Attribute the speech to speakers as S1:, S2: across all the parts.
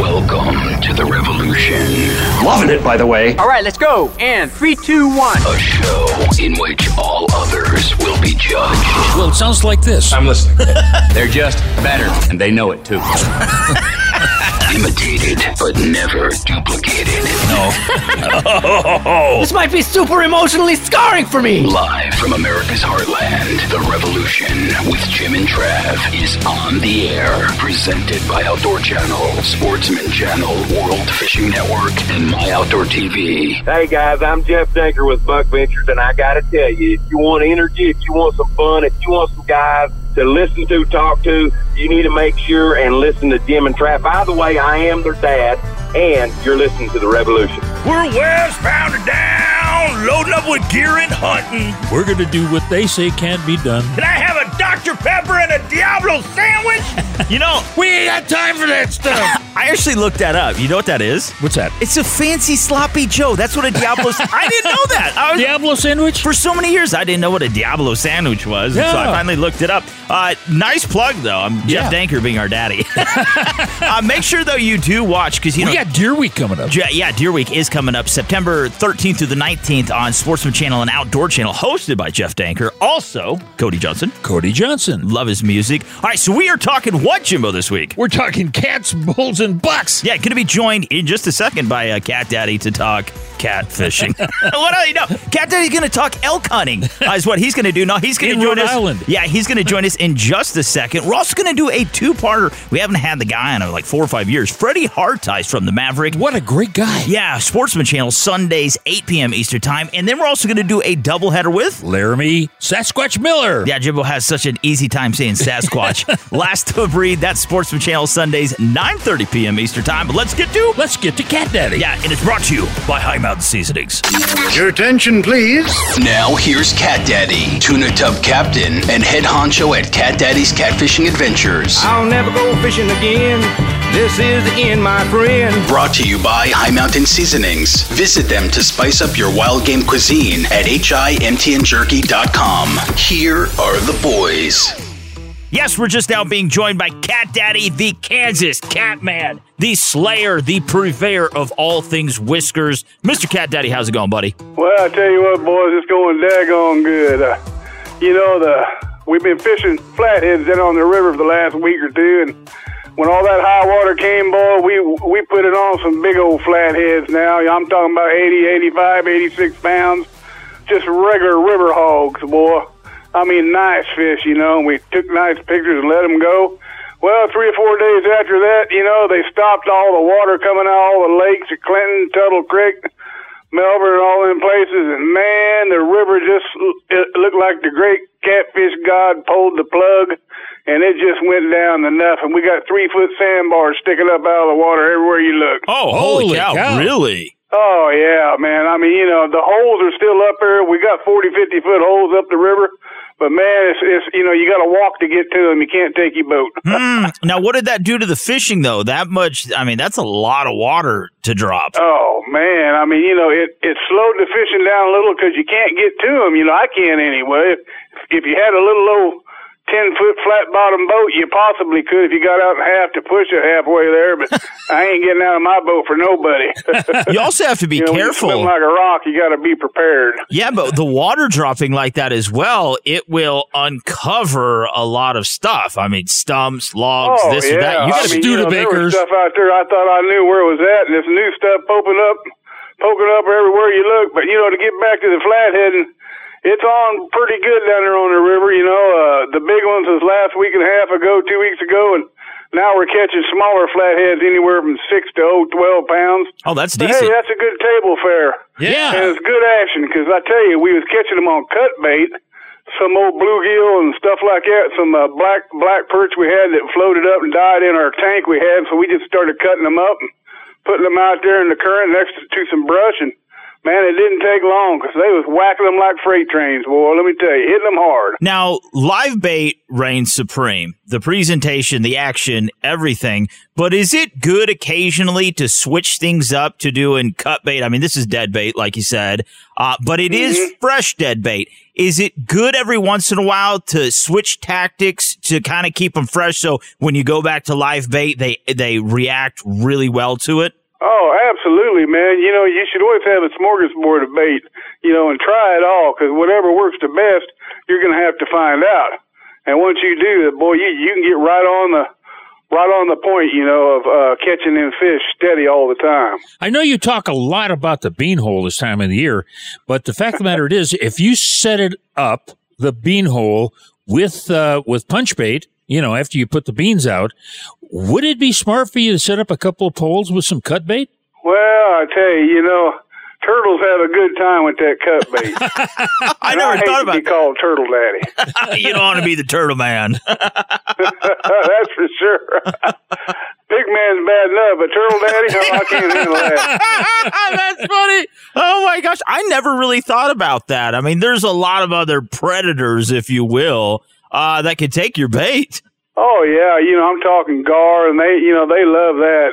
S1: Welcome to the revolution.
S2: Loving it, by the way.
S3: All right, let's go. And three, two, one.
S1: A show in which all others will be judged.
S4: Well, it sounds like this.
S2: I'm listening.
S5: They're just better, and they know it too.
S1: Imitated, but never duplicated.
S5: No.
S3: This might be super emotionally scarring for me.
S1: Live from America's heartland, the revolution with Jim and Trav is on the air. Presented by Outdoor Channel, Sportsman Channel, World Fishing Network, and My Outdoor TV.
S6: Hey guys, I'm Jeff Danker with Buck Ventures, and I gotta tell you, if you want energy, if you want some fun, if you want some guys to listen to, talk to, you need to make sure and listen to Jim and Trav. By the way, I am their dad, and you're listening to the Revolution.
S4: We're westbound and down, loading up with gear and hunting. We're going to do what they say can't be done. Can I have a Dr. Pepper and a Diablo sandwich?
S7: You know,
S4: we ain't got time for that stuff.
S7: I actually looked that up. You know what that is?
S4: What's that?
S7: It's a fancy sloppy Joe. That's what a Diablo. I didn't know that. I was,
S4: Diablo sandwich?
S7: for so many years, I didn't know what a Diablo sandwich was, and so I
S4: Yeah.
S7: finally looked it up. Uh, nice plug, though. I'm Jeff
S4: Yeah.
S7: Danker being our daddy. uh, make sure though you do watch because you
S4: we
S7: know.
S4: got Deer Week coming up.
S7: Ja- yeah, Deer Week is coming up September 13th through the 19th on Sportsman Channel and Outdoor Channel, hosted by Jeff Danker. Also, Cody Johnson.
S4: Cody Johnson.
S7: Love his music. All right, so we are talking what, Jimbo, this week?
S4: We're talking cats, bulls, and bucks.
S7: Yeah, going to be joined in just a second by uh, Cat Daddy to talk cat fishing. what do you know? Cat Daddy's going to talk elk hunting. Uh, is what he's going to do. No, he's going
S4: In
S7: to join
S4: Rhode
S7: us.
S4: Island.
S7: Yeah, he's going to join us in just a second. We're also going to do a two-parter. We haven't had the guy on in uh, like four or five years. Freddie Hartice from the Maverick.
S4: What a great guy.
S7: Yeah, Sportsman Channel Sundays 8 p.m. Eastern Time, and then we're also going to do a doubleheader with.
S4: Laramie Sasquatch Miller.
S7: Yeah, Jimbo has such an easy time saying Sasquatch. Last to breed. That's Sportsman Channel Sundays 9:30 p.m. Eastern Time. But let's get to
S4: Let's get to Cat Daddy.
S7: yeah, and it's brought to you by High Mountain Seasonings.
S2: Your attention, please.
S1: Now here's Cat Daddy, tuna tub captain, and head honcho at Cat Daddy's Catfishing Adventures.
S3: I'll never go fishing again. This is the end, my friend.
S1: Brought to you by High Mountain Seasonings. Visit them to spice up your wild game cuisine at himtnjerky.com. Here are the boys.
S7: Yes, we're just now being joined by Cat Daddy, the Kansas Cat Man, the slayer, the purveyor of all things whiskers. Mr. Cat Daddy, how's it going, buddy?
S8: Well, I tell you what, boys, it's going daggone good. Uh, you know, the we've been fishing flatheads down on the river for the last week or two, and when all that high water came, boy, we we put it on some big old flatheads. Now I'm talking about 80, 85, 86 pounds, just regular river hogs, boy. I mean, nice fish, you know. And we took nice pictures and let them go. Well, three or four days after that, you know, they stopped all the water coming out of all the lakes at Clinton, Tuttle Creek, Melbourne, all them places, and man, the river just it looked like the great catfish god pulled the plug, and it just went down enough, and we got three foot sandbars sticking up out of the water everywhere you look.
S7: Oh,
S4: holy cow.
S7: Really?
S8: Oh yeah, man. I mean, you know, the holes are still up there. We got 40, 50 foot holes up the river, but man, it's, it's you know, you got to walk to get to them. You can't take your boat.
S7: Hmm. Now, what did that do to the fishing, though? That much, I mean, that's a lot of water to drop.
S8: Oh man, I mean, you know, it it slowed the fishing down a little because you can't get to them. You know, I can't anyway. If, if you had a little old ten foot flat bottom boat, you possibly could if you got out in half to push it halfway there. But I ain't getting out of my boat for nobody.
S7: You also have to be
S8: you know, when you
S7: careful.
S8: swim like a rock, you got to be prepared.
S7: Yeah, but the water dropping like that as well, it will uncover a lot of stuff. I mean, stumps, logs,
S8: Oh,
S7: this
S8: yeah.
S7: or that. You
S8: I
S7: got
S8: mean,
S4: do
S8: you
S4: the
S8: know,
S4: bakers.
S8: stuff out there I thought I knew where it was at, and this new stuff poking up, poking up everywhere you look. But you know, to get back to the flathead, and it's on pretty good down there on the river. You know, uh, the big ones was last week and a half ago, two weeks ago, and now we're catching smaller flatheads anywhere from six to oh, 12 pounds.
S7: Oh, that's
S8: But
S7: decent.
S8: hey, that's a good table fare.
S4: Yeah.
S8: And it's good action because I tell you, we was catching them on cut bait. some old bluegill and stuff like that. Some uh, black black perch we had that floated up and died in our tank we had. So we just started cutting them up and putting them out there in the current next to some brush and Man, it didn't take long because they was whacking them like freight trains, boy. Let me tell you, hitting them hard.
S7: Now, live bait reigns supreme. The presentation, the action, everything. But is it good occasionally to switch things up to doing cut bait? I mean, this is dead bait, like you said, uh, but it mm-hmm. is fresh dead bait. Is it good every once in a while to switch tactics to kind of keep them fresh? So when you go back to live bait, they they react really well to it.
S8: Oh, absolutely, man. You know, you should always have a smorgasbord of bait, you know, and try it all because whatever works the best, you're going to have to find out. And once you do, boy, you you can get right on the right on the point, you know, of uh, catching them fish steady all the time.
S4: I know you talk a lot about the bean hole this time of the year, but the fact of the matter is, if you set it up, the bean hole with uh, with punch bait, you know, after you put the beans out, would it be smart for you to set up a couple of poles with some cut bait?
S8: Well, I tell you, you know, turtles have a good time with that cut bait.
S7: I never
S8: I
S7: thought about
S8: to be called turtle daddy.
S7: you don't want to be the turtle man.
S8: That's for sure. Big man's bad enough, but turtle daddy, no, I can't handle that.
S7: That's funny. Oh my gosh, I never really thought about that. I mean, there's a lot of other predators, if you will, uh, that could take your bait.
S8: Oh yeah, you know I'm talking gar, and they, you know, they love that.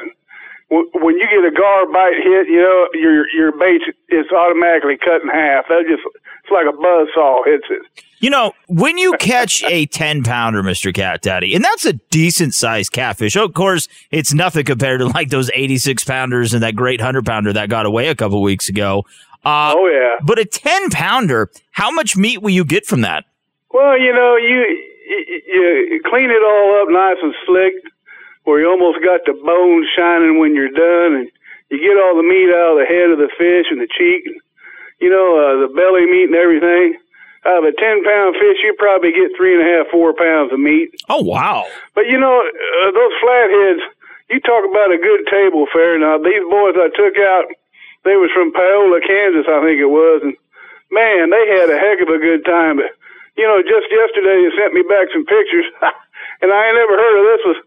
S8: When you get a gar bite hit, you know your your bait is automatically cut in half. That just it's like a buzz saw hits it.
S7: You know, when you catch a 10 pounder, Mr. Cat Daddy, and that's a decent sized catfish. Of course, it's nothing compared to like those 86 pounders and that great 100 pounder that got away a couple weeks ago.
S8: Uh, oh, yeah.
S7: But a 10 pounder, how much meat will you get from that?
S8: Well, you know, you you, you clean it all up nice and slick, where you almost got the bones shining when you're done, and you get all the meat out of the head of the fish and the cheek, and you know uh, the belly meat and everything. Out of a ten pound fish, you probably get three and a half, four pounds of meat.
S7: Oh wow!
S8: But you know uh, those flatheads. You talk about a good table fare. Now these boys I took out, they was from Paola, Kansas, I think it was, and man, they had a heck of a good time. But you know, just yesterday you sent me back some pictures, and I ain't never heard of this. Was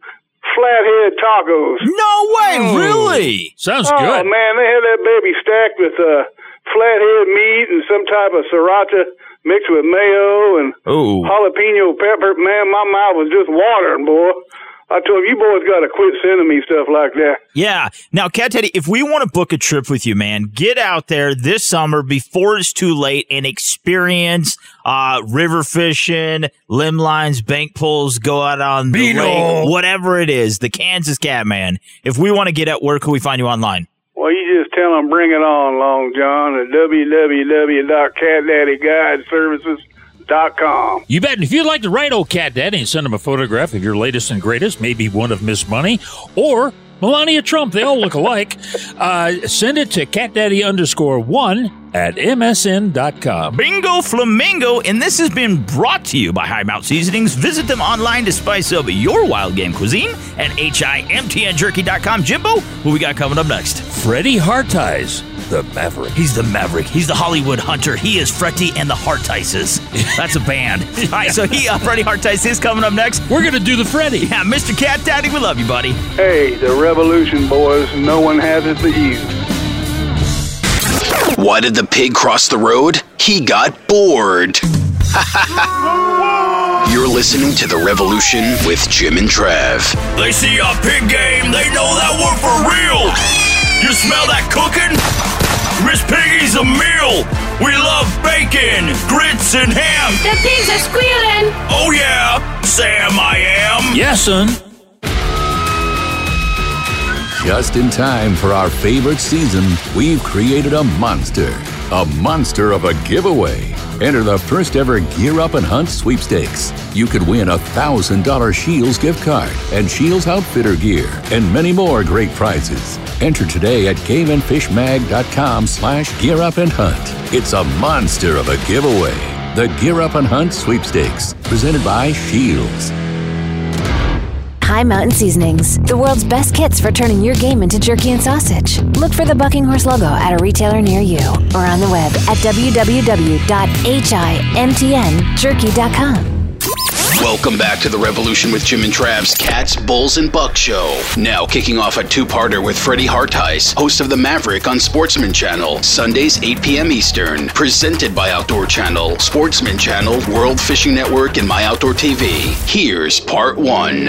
S8: flathead tacos?
S7: No way, really?
S4: Sounds
S8: oh,
S4: good.
S8: Oh man, they had that baby stacked with uh, flathead meat and some type of sriracha mixed with mayo and
S7: Ooh.
S8: jalapeno pepper. Man, my mouth was just watering, boy. I told you, you boys got to quit sending me stuff like that.
S7: Yeah. Now, Cat Daddy, if we want to book a trip with you, man, get out there this summer before it's too late and experience uh, river fishing, limb lines, bank pulls, go out on the
S4: Beano.
S7: lake, whatever it is, the Kansas Cat Man. If we want to get out, where can we find you online?
S8: Well, you just tell them bring it on, Long John, at www.catdaddyguideservices.com com.
S4: You bet. And if you'd like to write old Cat Daddy and send him a photograph of your latest and greatest, maybe one of Miss Money or Melania Trump, they all look alike, uh, send it to catdaddy underscore one at msn.com.
S7: Bingo Flamingo, and this has been brought to you by High Mountain Seasonings. Visit them online to spice up your wild game cuisine at himtnjerky.com. Jimbo, what we got coming up next?
S4: Freddie Hartice the Maverick.
S7: He's the Maverick. He's the Hollywood Hunter. He is Fretty and the Hartices. That's a band. All right, so he, uh, Freddie Hartice is coming up next.
S4: We're going to do the Freddy.
S7: Yeah, Mr. Cat Daddy, we love you, buddy.
S8: Hey, the revolution, boys. No one has it but you.
S1: Why did the pig cross the road? He got bored. You're listening to The Revolution with Jim and Trav.
S4: They see a pig game, they know that we're for real. You smell that cooking? Miss Piggy's a meal. We love bacon, grits, and ham.
S9: The pigs are squealing.
S4: Oh, yeah. Sam, I am. Yes, son.
S10: Just in time for our favorite season, we've created a monster. A monster of a giveaway. Enter the first ever Gear Up and Hunt sweepstakes. You could win a $1,000 Scheels gift card and Scheels Outfitter gear and many more great prizes. Enter today at gameandfishmag.com slash gear up and hunt. It's a monster of a giveaway. The Gear Up and Hunt sweepstakes, presented by Scheels.
S9: High Mountain Seasonings, the world's best kits for turning your game into jerky and sausage. Look for the Bucking Horse logo at a retailer near you or on the web at www.himtnjerky.com.
S1: Welcome back to the Revolution with Jim and Trav's Cats, Bulls, and Buck show. Now kicking off a two-parter with Freddie Hartice, host of The Maverick on Sportsman Channel, Sundays 8 p.m. Eastern. Presented by Outdoor Channel, Sportsman Channel, World Fishing Network, and My Outdoor TV. Here's part one.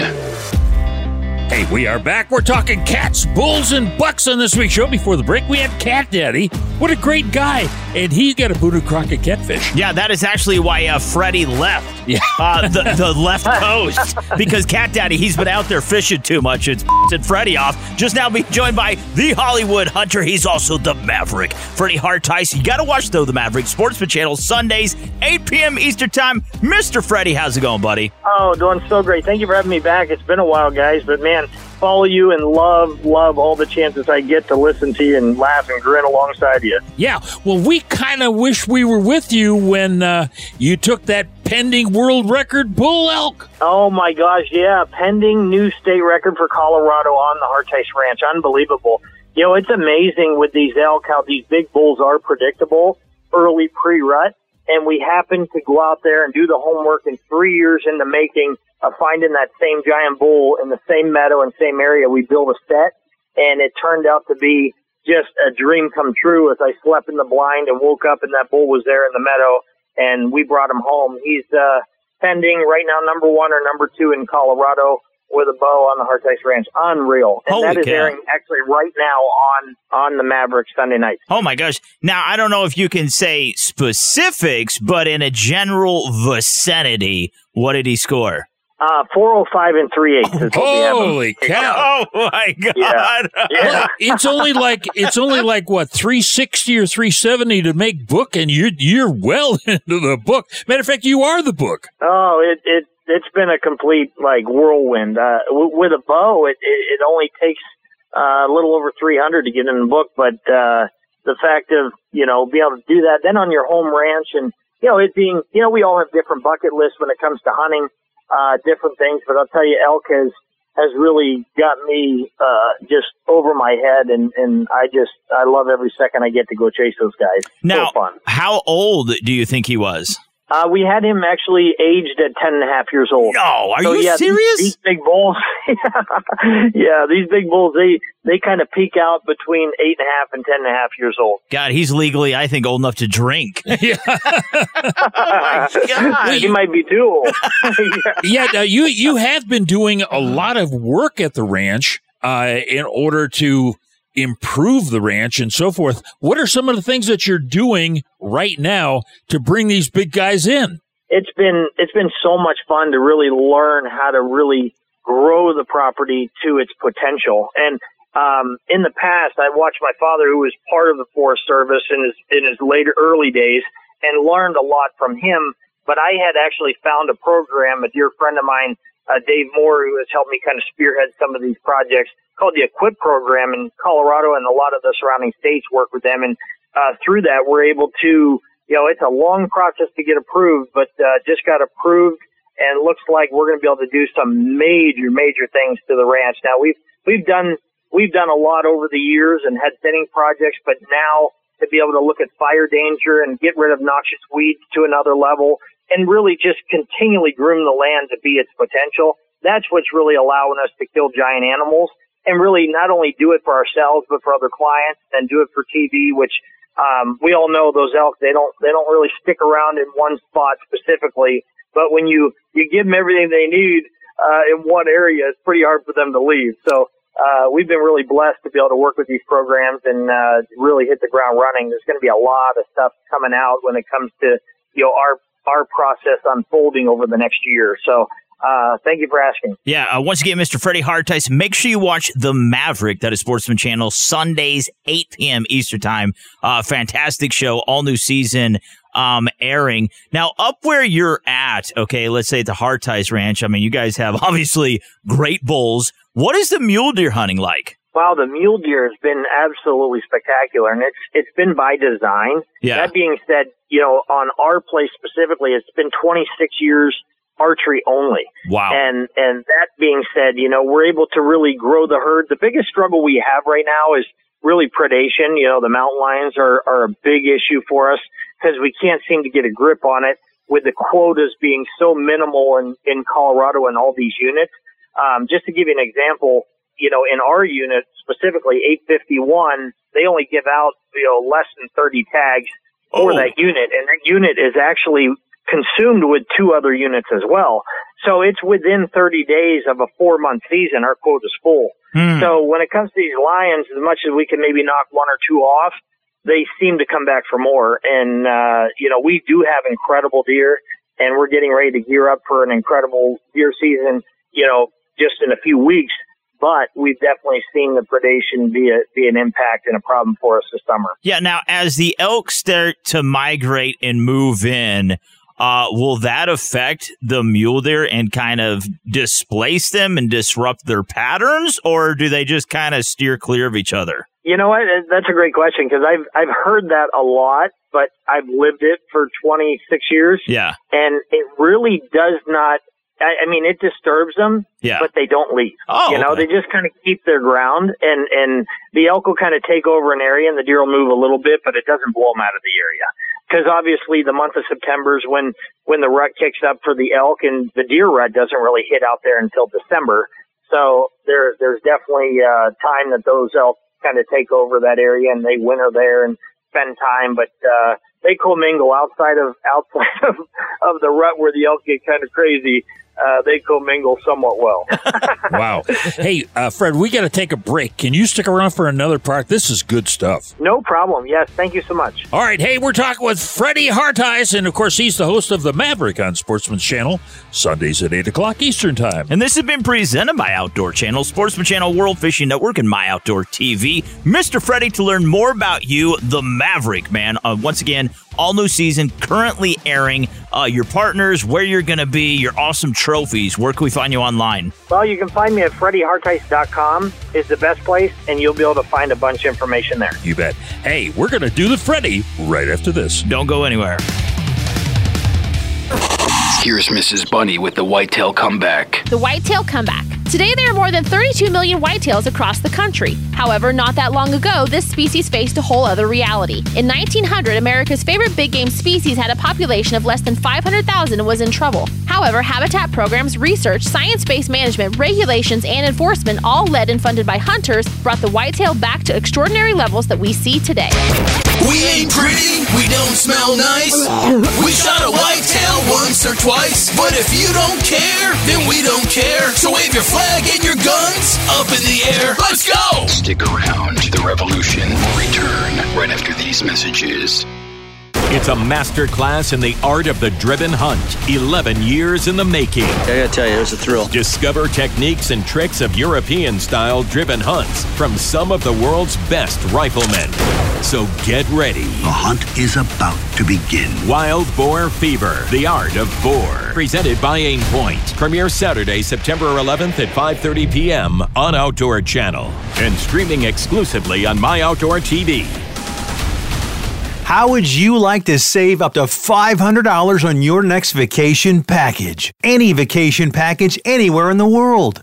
S4: Hey, we are back. We're talking cats, bulls, and bucks on this week's show. Before the break, we had Cat Daddy. What a great guy. And he's got a Boone and Crockett catfish.
S7: Yeah, that is actually why uh, Freddie left.
S4: Yeah.
S7: Uh, the, the left coast. Because Cat Daddy, he's been out there fishing too much. It's and Freddie off. Just now being joined by the Hollywood Hunter. He's also the Maverick. Freddie Hartice. You got to watch, though, the Maverick Sportsman Channel, Sundays, 8 p.m. Eastern Time. Mr. Freddie, how's it going, buddy?
S11: Oh, doing so great. Thank you for having me back. It's been a while, guys, but man, follow you and love, love all the chances I get to listen to you and laugh and grin alongside you.
S4: Yeah. Well, we kind of wish we were with you when uh, you took that pending world record bull elk.
S11: Oh my gosh, yeah, pending new state record for Colorado on the Hartice Ranch. Unbelievable. You know, it's amazing with these elk how these big bulls are predictable early pre-rut and we happened to go out there and do the homework in three years in the making of finding that same giant bull in the same meadow and same area. We built a set, and it turned out to be just a dream come true as I slept in the blind and woke up and that bull was there in the meadow, and we brought him home. He's uh, pending right now, number one or number two in Colorado with a bow on the Hartice Ranch. Unreal. And
S7: Holy
S11: that is
S7: cow.
S11: airing actually right now on on the Maverick Sunday night.
S7: Oh my gosh. Now, I don't know if you can say specifics, but in a general vicinity, what did he score?
S11: Uh, 405 and 3 eighths is what we have him.
S4: Holy cow!
S7: Oh my god!
S11: Yeah. Yeah.
S4: Well, it's only like it's only like what 360 or 370 to make book, and you're you're well into the book. Matter of fact, you are the book.
S11: Oh, it it it's been a complete like whirlwind. Uh, w- with a bow, it it, it only takes uh, a little over 300 to get in the book, but uh, the fact of you know being able to do that, then on your home ranch, and you know it being you know we all have different bucket lists when it comes to hunting, uh, different things. But I'll tell you, elk has has really got me uh, just over my head, and and I just I love every second I get to go chase those guys.
S7: Now,
S11: so fun.
S7: how old do you think he was?
S11: Uh, we had him actually aged at ten and a half years old.
S7: No, are
S11: So,
S7: you
S11: yeah, these-
S7: serious?
S11: These, big bulls, yeah, these big bulls, they they kind of peak out between eight and a half and ten and a half years old.
S7: God, he's legally, I think, old enough to drink. yeah. oh God.
S11: he might be too old.
S4: yeah, now you you have been doing a lot of work at the ranch uh, in order to improve the ranch and so forth. What are some of the things that you're doing right now to bring these big guys in?
S11: it's been it's been so much fun to really learn how to really grow the property to its potential. And um, in the past, I watched my father, who was part of the Forest Service in his in his later early days, and learned a lot from him. But I had actually found a program. A dear friend of mine, uh, Dave Moore, who has helped me kind of spearhead some of these projects, called the EQIP program in Colorado, and a lot of the surrounding states work with them. And uh, through that, we're able to you know, it's a long process to get approved, but uh, just got approved, and looks like we're going to be able to do some major, major things to the ranch. Now we've we've done we've done a lot over the years and had thinning projects, but now to be able to look at fire danger and get rid of noxious weeds to another level, and really just continually groom the land to be its potential. That's what's really allowing us to kill giant animals and really not only do it for ourselves but for other clients and do it for TV, which um, we all know those elk they don't they don't really stick around in one spot specifically. But when you you give them everything they need uh, in one area it's pretty hard for them to leave. So uh, we've been really blessed to be able to work with these programs and uh, really hit the ground running. There's going to be a lot of stuff coming out when it comes to you know our our process unfolding over the next year. So uh, thank you for asking
S7: Yeah, uh, once again, Mr. Freddie Hartice, make sure you watch The Maverick, that is Sportsman Channel, Sundays, 8 p.m. Eastern Time. Uh, fantastic show, all new season um, airing. Now, up where you're at, okay, let's say at the Hartice Ranch, I mean, you guys have obviously great bulls. What is the mule deer hunting like?
S11: Wow, the mule deer has been absolutely spectacular, and it's it's been by design.
S7: Yeah.
S11: That being said, you know, on our place specifically, it's been 26 years archery only.
S7: Wow.
S11: And and that being said, you know, we're able to really grow the herd. The biggest struggle we have right now is really predation. You know, the mountain lions are, are a big issue for us because we can't seem to get a grip on it with the quotas being so minimal in, in Colorado and all these units. Um, just to give you an example, you know, in our unit specifically, 851, they only give out, you know, less than 30 tags for
S7: Oh.
S11: that unit. And that unit is actually consumed with two other units as well. So it's within 30 days of a four month season, our quota is full.
S7: Hmm.
S11: So when it comes to these lions, as much as we can maybe knock one or two off, they seem to come back for more. And, uh, you know, we do have incredible deer and we're getting ready to gear up for an incredible deer season, you know, just in a few weeks. But we've definitely seen the predation be a, be an impact and a problem for us this summer.
S7: Yeah. Now, as the elk start to migrate and move in, uh, will that affect the mule deer and kind of displace them and disrupt their patterns, or do they just kind of steer clear of each other?
S11: You know what? That's a great question because I've I've heard that a lot, but I've lived it for 26 years,
S7: Yeah.
S11: and it really does not. I, I mean, it disturbs them,
S7: Yeah.
S11: but they don't leave.
S7: Oh,
S11: you know,
S7: okay.
S11: they just kind of keep their ground, and and the elk will kind of take over an area, and the deer will move a little bit, but it doesn't blow them out of the area. Because obviously, the month of September is when when the rut kicks up for the elk, and the deer rut doesn't really hit out there until December. So there there's definitely uh, time that those elk kind of take over that area, and they winter there and spend time, but. uh they commingle outside of outside of, of the rut where the elk get kind of crazy. Uh, they commingle somewhat well.
S4: wow. Hey, uh, Fred, we got to take a break. Can you stick around for another part? This is good stuff.
S11: No problem. Yes, thank you so much.
S4: All right. Hey, we're talking with Freddie Hartice, and of course, he's the host of The Maverick on Sportsman's Channel, Sundays at 8 o'clock Eastern Time.
S7: And this has been presented by Outdoor Channel, Sportsman Channel, World Fishing Network, and My Outdoor TV. Mr. Freddie, to learn more about you, the Maverick, man. Uh, once again, all new season, currently airing. Uh, your partners, where you're going to be, your awesome trophies. Where can we find you online?
S11: Well, you can find me at freddyhartice.com is the best place, and you'll be able to find a bunch of information there.
S4: You bet. Hey, we're going to do the Freddie right after this.
S7: Don't go anywhere.
S1: Here's Mrs. Bunny with the whitetail comeback.
S12: The whitetail comeback. Today, there are more than 32 million whitetails across the country. However, not that long ago, this species faced a whole other reality. In 1900, America's favorite big game species had a population of less than 500,000 and was in trouble. However, habitat programs, research, science based management, regulations, and enforcement, all led and funded by hunters, brought the whitetail back to extraordinary levels that we see today.
S13: We ain't pretty, we don't smell nice. We shot a whitetail once or twice, but if you don't care, then we don't care. So wave your flag and your guns up in the air. Let's go!
S1: Stick around. The revolution will return right after these messages.
S14: It's a masterclass in the art of the driven hunt. 11 years in the making. I
S15: gotta tell you, it was a thrill.
S14: Discover techniques and tricks of European style driven hunts from some of the world's best riflemen. So get ready.
S16: The hunt is about to begin.
S14: Wild Boar Fever, the art of boar. Presented by Aim Point. Premiere Saturday, September 11th at 5.30 p.m. on Outdoor Channel. And streaming exclusively on My Outdoor TV.
S17: How would you like to save up to $500 on your next vacation package? Any vacation package anywhere in the world.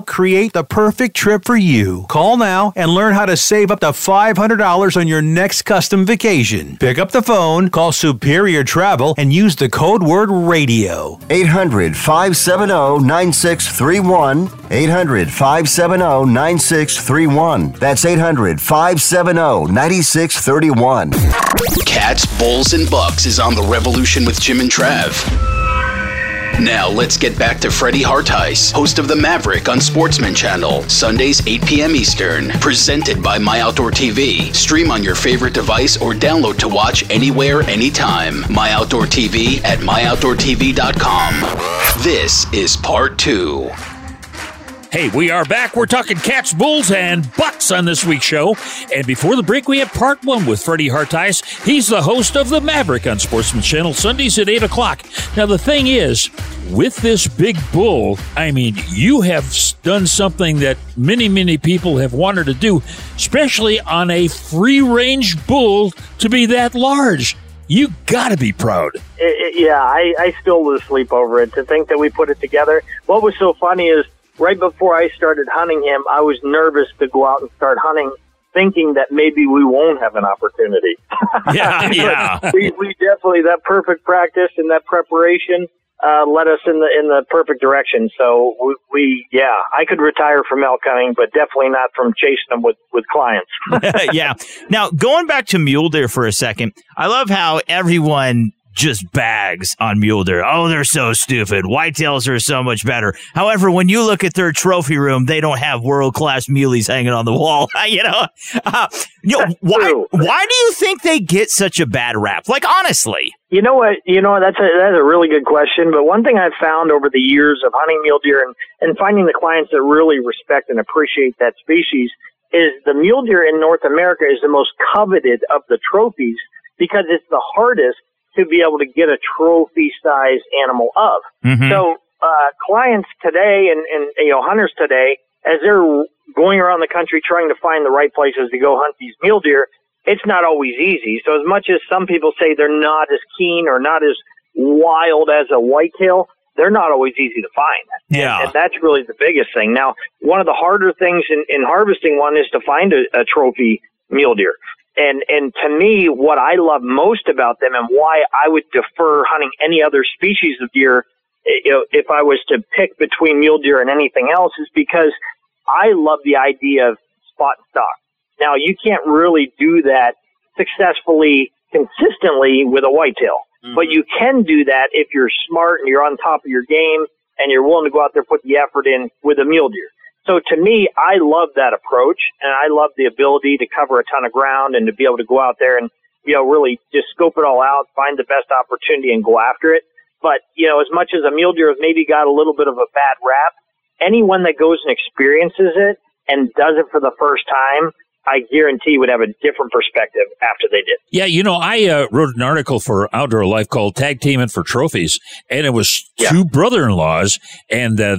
S17: create the perfect trip for you. Call now and learn how to save up to $500 on your next custom vacation. Pick up the phone, call Superior Travel, and use the code word radio.
S18: 800 570 9631. 800 570 9631. That's 800 570 9631.
S1: Cats, Bulls, and Bucks is on the revolution with Jim and Trav. Now let's get back to Freddie Hartice, host of The Maverick on Sportsman Channel, Sundays 8 p.m. Eastern. Presented by My Outdoor TV. Stream on your favorite device or download to watch anywhere, anytime. My Outdoor TV at myoutdoortv.com. This is part two.
S4: Hey, we are back. We're talking cats, bulls, and bucks on this week's show. And before the break, we have part one with Freddie Hartice. He's the host of The Maverick on Sportsman Channel, Sundays at 8 o'clock. Now, the thing is, with this big bull, I mean, you have done something that many, many people have wanted to do, especially on a free range bull to be that large. You got to be proud.
S11: It, it, yeah, I, I still lose sleep over it. To think that we put it together. What was so funny is right before I started hunting him, I was nervous to go out and start hunting, thinking that maybe we won't have an opportunity.
S4: Yeah, yeah.
S11: we, we definitely that perfect practice and that preparation uh, led us in the in the perfect direction. So we, we, yeah, I could retire from elk hunting, but definitely not from chasing them with with clients.
S7: yeah. Now going back to mule deer for a second, I love how everyone just bags on mule deer. Oh, they're so stupid. Whitetails are so much better. However, when you look at their trophy room, they don't have world class muleys hanging on the wall. you know, uh, you know why? Why do you think they get such a bad rap? Like honestly.
S11: You know what? You know that's a that's a really good question. But one thing I've found over the years of hunting mule deer and and finding the clients that really respect and appreciate that species is the mule deer in North America is the most coveted of the trophies because it's the hardest to be able to get a trophy size animal of.
S7: Mm-hmm.
S11: So uh, clients today and, and you know hunters today, as they're going around the country trying to find the right places to go hunt these mule deer, it's not always easy. So as much as some people say they're not as keen or not as wild as a whitetail, they're not always easy to find.
S7: Yeah.
S11: And that's really the biggest thing. Now, one of the harder things in, in harvesting one is to find a, a trophy mule deer. And and to me, what I love most about them and why I would defer hunting any other species of deer, you know, if I was to pick between mule deer and anything else, is because I love the idea of spot and stock. Now, you can't really do that successfully, consistently with a whitetail,
S7: Mm-hmm.
S11: but you can do that if you're smart and you're on top of your game and you're willing to go out there put the effort in with a mule deer. So to me, I love that approach and I love the ability to cover a ton of ground and to be able to go out there and, you know, really just scope it all out, find the best opportunity and go after it. But, you know, as much as a mule deer has maybe got a little bit of a bad rap, anyone that goes and experiences it and does it for the first time, I guarantee would have a different perspective after they did.
S4: Yeah, you know, I uh, wrote an article for Outdoor Life called Tag Teaming for Trophies, and it was two brother in laws, and uh,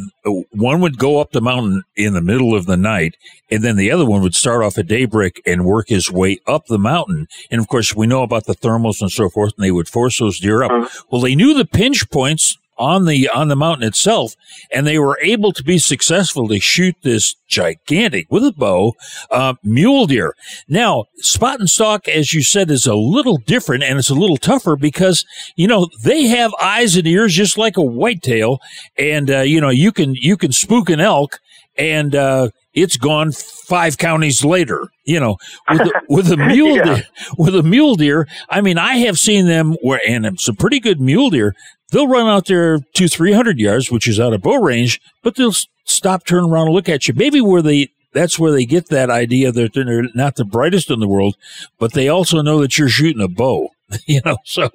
S4: one would go up the mountain in the middle of the night, and then the other one would start off at daybreak and work his way up the mountain. And of course, we know about the thermals and so forth, and they would force those deer up. Well, they knew the pinch points on the on the mountain itself, and they were able to be successful to shoot this gigantic with a bow uh, mule deer. Now, spot and stalk, as you said, is a little different and it's a little tougher because you know they have eyes and ears just like a whitetail, and uh, you know you can you can spook an elk and uh, it's gone five counties later. You know, with a, with a mule
S11: Yeah.
S4: deer, with a mule deer. I mean, I have seen them where, and some pretty good mule deer. They'll run out there two, three hundred yards, which is out of bow range, but they'll stop, turn around, and look at you. Maybe where they. That's where they get that idea that they're not the brightest in the world, but they also know that you're shooting a bow. You know, so
S11: Isn't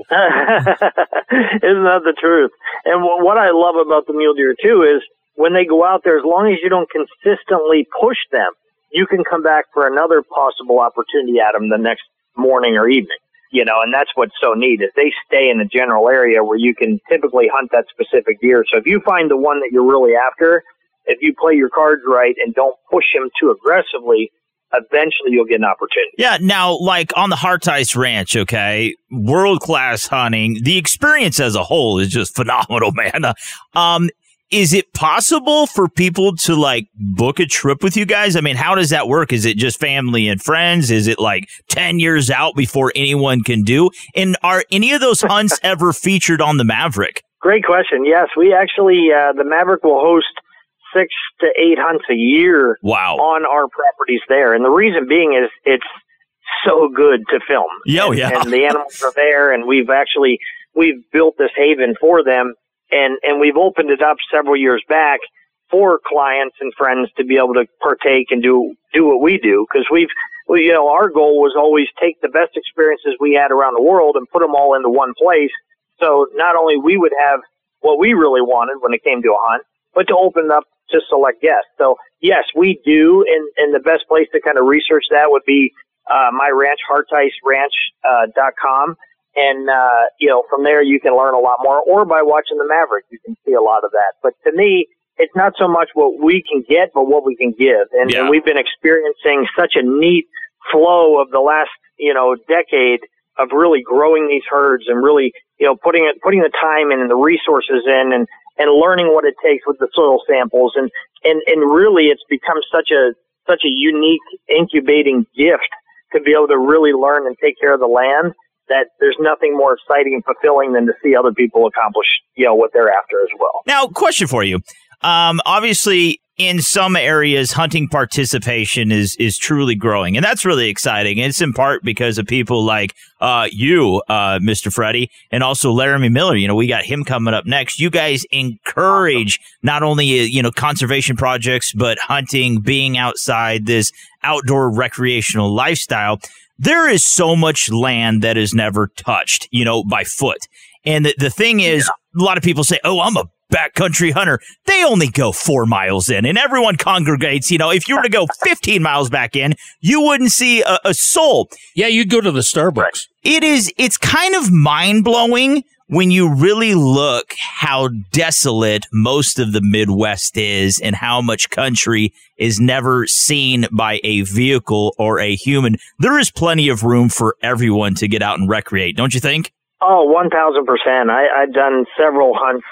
S11: that the truth? And what I love about the mule deer too is when they go out there, as long as you don't consistently push them, you can come back for another possible opportunity at them the next morning or evening. You know, and that's what's so neat is they stay in a general area where you can typically hunt that specific deer. So if you find the one that you're really after, if you play your cards right and don't push him too aggressively, eventually you'll get an opportunity.
S7: Yeah, now like on the Hartice Ranch, okay, world class hunting. The experience as a whole is just phenomenal, man. Uh, Um, is it possible for people to like book a trip with you guys? I mean, how does that work? Is it just family and friends? Is it like 10 years out before anyone can do? And are any of those hunts ever featured on the Maverick?
S11: Great question. Yes, we actually uh, the Maverick will host six to eight hunts a year.
S7: Wow.
S11: On our properties there, and the reason being is it's so good to film.
S7: Yeah, oh,
S11: and,
S7: yeah.
S11: And the animals are there, and we've actually we've built this haven for them. And and we've opened it up several years back for clients and friends to be able to partake and do do what we do because we've we, you know our goal was always take the best experiences we had around the world and put them all into one place. So not only we would have what we really wanted when it came to a hunt but to open up to select guests. So yes we do and and the best place to kind of research that would be uh, my ranch ranch uh, and uh, you know from there you can learn a lot more or by watching the maverick you can see a lot of that but to me it's not so much what we can get, but what we can give. And, yeah. and we've been experiencing such a neat flow of the last, you know, decade of really growing these herds and really, you know, putting it, putting the time in and the resources in and, and learning what it takes with the soil samples. And, and, and really it's become such a, such a unique incubating gift to be able to really learn and take care of the land that there's nothing more exciting and fulfilling than to see other people accomplish, you know, what they're after as well.
S7: Now, question for you. Um, obviously, in some areas, hunting participation is is truly growing, and that's really exciting. It's in part because of people like uh, you, uh, Mr. Freddy, and also Laramie Miller. You know, we got him coming up next. You guys encourage not only uh, you know conservation projects, but hunting, being outside, this outdoor recreational lifestyle. There is so much land that is never touched, you know, by foot. And the, the thing is, yeah. a lot of people say, "Oh, I'm a backcountry hunter, they only go four miles in and everyone congregates. You know, if you were to go 15 miles back in, you wouldn't see a, a soul.
S4: Yeah, you'd go to the Starbucks.
S7: It is, it's kind of mind blowing when you really look how desolate most of the Midwest is and how much country is never seen by a vehicle or a human. There is plenty of room for everyone to get out and recreate, don't you think?
S11: Oh, 1000%. I, I've done several hunts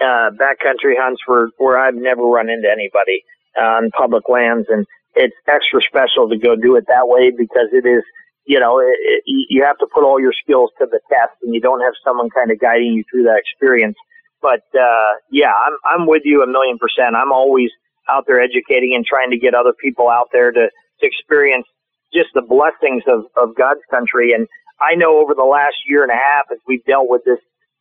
S11: uh, backcountry hunts where where I've never run into anybody uh, on public lands, and it's extra special to go do it that way because it is, you know, it, it, you have to put all your skills to the test, and you don't have someone kind of guiding you through that experience. But uh, yeah, I'm I'm with you a million percent. I'm always out there educating and trying to get other people out there to to experience just the blessings of of God's country. And I know over the last year and a half, as we've dealt with this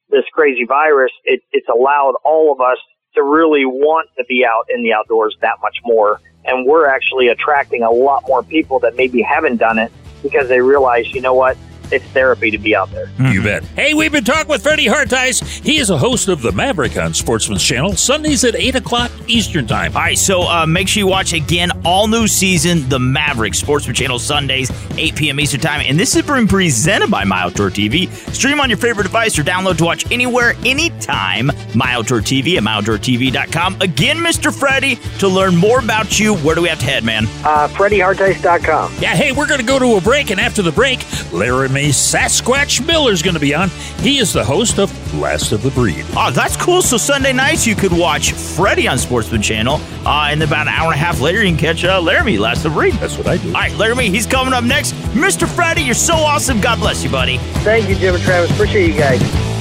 S11: this crazy virus, it, it's allowed all of us to really want to be out in the outdoors that much more. And we're actually attracting a lot more people that maybe haven't done it because they realize, you know what, it's therapy to be out there.
S4: You bet. Hey, we've been talking with Freddie Hartice. He is a host of the Maverick on Sportsman's Channel, Sundays at 8 o'clock Eastern Time.
S7: All right, so uh, make sure you watch again all new season, The Maverick, Sportsman Channel, Sundays, 8 p.m. Eastern Time. And this has been presented by My Outdoor TV. Stream on your favorite device or download to watch anywhere, anytime. My Outdoor TV at myoutdoortv.com. Again, Mr. Freddie, to learn more about you, where do we have to head, man?
S11: Uh, FreddieHartice.com.
S4: Yeah, hey, we're going to go to a break, and after the break, Larry May Sasquatch is going to be on. He is the host of Last of the Breed.
S7: Oh, that's cool. So Sunday nights you could watch Freddie on Sportsman Channel, uh, and about an hour and a half later you can catch uh, Laramie Last of the Breed.
S4: That's what I do. All
S7: right, Laramie, he's coming up next. Mr. Freddie, you're so awesome. God bless you, buddy.
S11: Thank you, Jim and Travis. Appreciate you guys.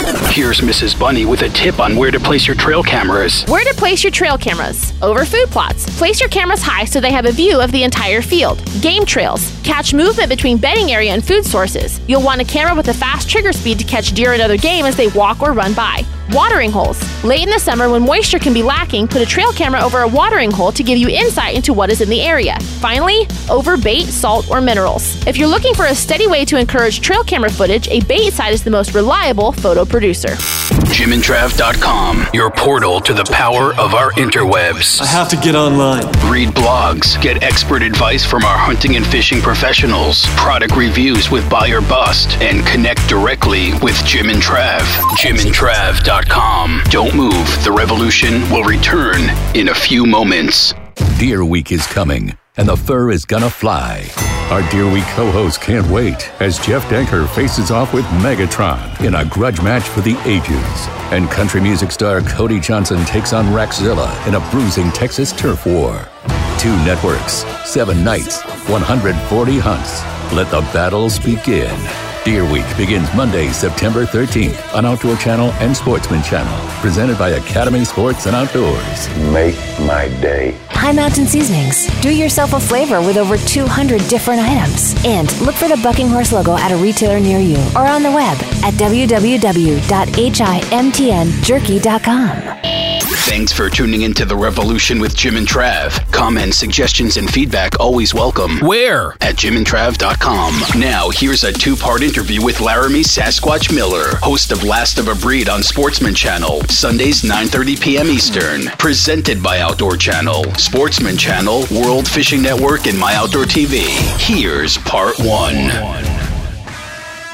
S1: Here's Mrs. Bunny with a tip on where to place your trail cameras.
S12: Where to place your trail cameras? Over food plots. Place your cameras high so they have a view of the entire field. Game trails. Catch movement between bedding area and food sources. You'll want a camera with a fast trigger speed to catch deer and other game as they walk or run by. Watering holes. Late in the summer, when moisture can be lacking, put a trail camera over a watering hole to give you insight into what is in the area. Finally, over bait, salt, or minerals. If you're looking for a steady way to encourage trail camera footage, a bait site is the most reliable photo producer.
S1: JimandTrav.com, your portal to the power of our interwebs.
S15: I have to get online.
S1: Read blogs, get expert advice from our hunting and fishing professionals, product reviews with Buy or Bust, and connect directly with Jim and Trav. JimandTrav.com. Don't move. The revolution will return in a few moments.
S10: Deer Week is coming, and the fur is gonna fly. Our Deer Week co host can't wait as Jeff Danker faces off with Megatron in a grudge match for the ages. And country music star Cody Johnson takes on Raxzilla in a bruising Texas turf war. Two networks, seven nights, 140 hunts. Let the battles begin. Deer Week begins Monday, September 13th on Outdoor Channel and Sportsman Channel. Presented by Academy Sports and Outdoors.
S16: Make my day.
S9: High Mountain Seasonings. Do yourself a flavor with over 200 different items. And look for the Bucking Horse logo at a retailer near you or on the web at www.himtnjerky.com.
S1: Thanks for tuning into The Revolution with Jim and Trav. Comments, suggestions, and feedback always welcome.
S13: Where?
S1: At jimandtrav.com. Now, here's a two part interview with Laramie Sasquatch Miller, host of Last of a Breed on Sportsman Channel, Sundays, 9.30 p.m. Eastern. Presented by Outdoor Channel, Sportsman Channel, World Fishing Network, and My Outdoor TV. Here's part one.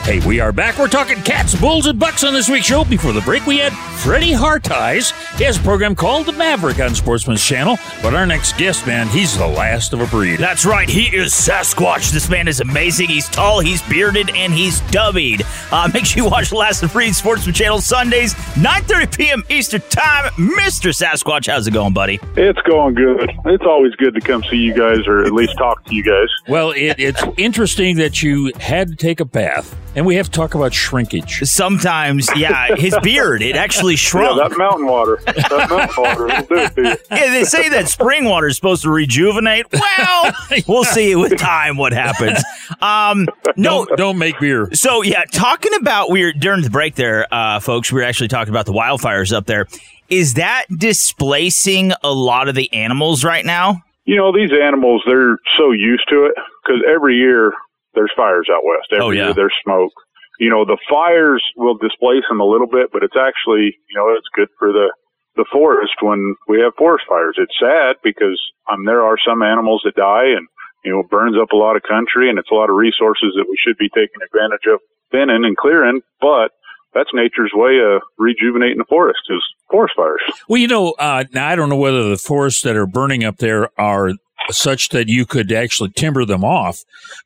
S4: Hey, we are back. We're talking cats, bulls, and bucks on this week's show. Before the break, we had Freddie Hartice. He has a program called The Maverick on Sportsman's Channel. But our next guest, man, he's the last of a breed.
S7: That's right. He is Sasquatch. This man is amazing. He's tall, he's bearded, and he's dubbied. Uh, make sure you watch Last of Breed Sportsman Channel Sundays, 9.30 p.m. Eastern Time. Mr. Sasquatch, how's it going, buddy?
S15: It's going good. It's always good to come see you guys or at least talk to you guys.
S4: Well, it, it's interesting that you had to take a bath. And we have to talk about shrinkage.
S7: Sometimes, yeah, his beard, it actually shrunk.
S15: Yeah, that mountain water. That mountain water will do it.
S7: Yeah, they say that spring water is supposed to rejuvenate. Well, we'll see with time what happens. Um, no,
S4: don't, don't make beer.
S7: So yeah, talking about we were during the break there, uh, folks. We were actually talking about the wildfires up there. Is that displacing a lot of the animals right now?
S15: You know, these animals, they're so used to it because every year there's fires out west. Every
S7: Oh, yeah.
S15: year there's smoke. You know, the fires will displace them a little bit, but it's actually, you know, it's good for the, the forest when we have forest fires. It's sad because um, there are some animals that die and, you know, it burns up a lot of country and it's a lot of resources that we should be taking advantage of thinning and clearing, but that's nature's way of rejuvenating the forest is forest fires.
S4: Well, you know, uh, now I don't know whether the forests that are burning up there are such that you could actually timber them off.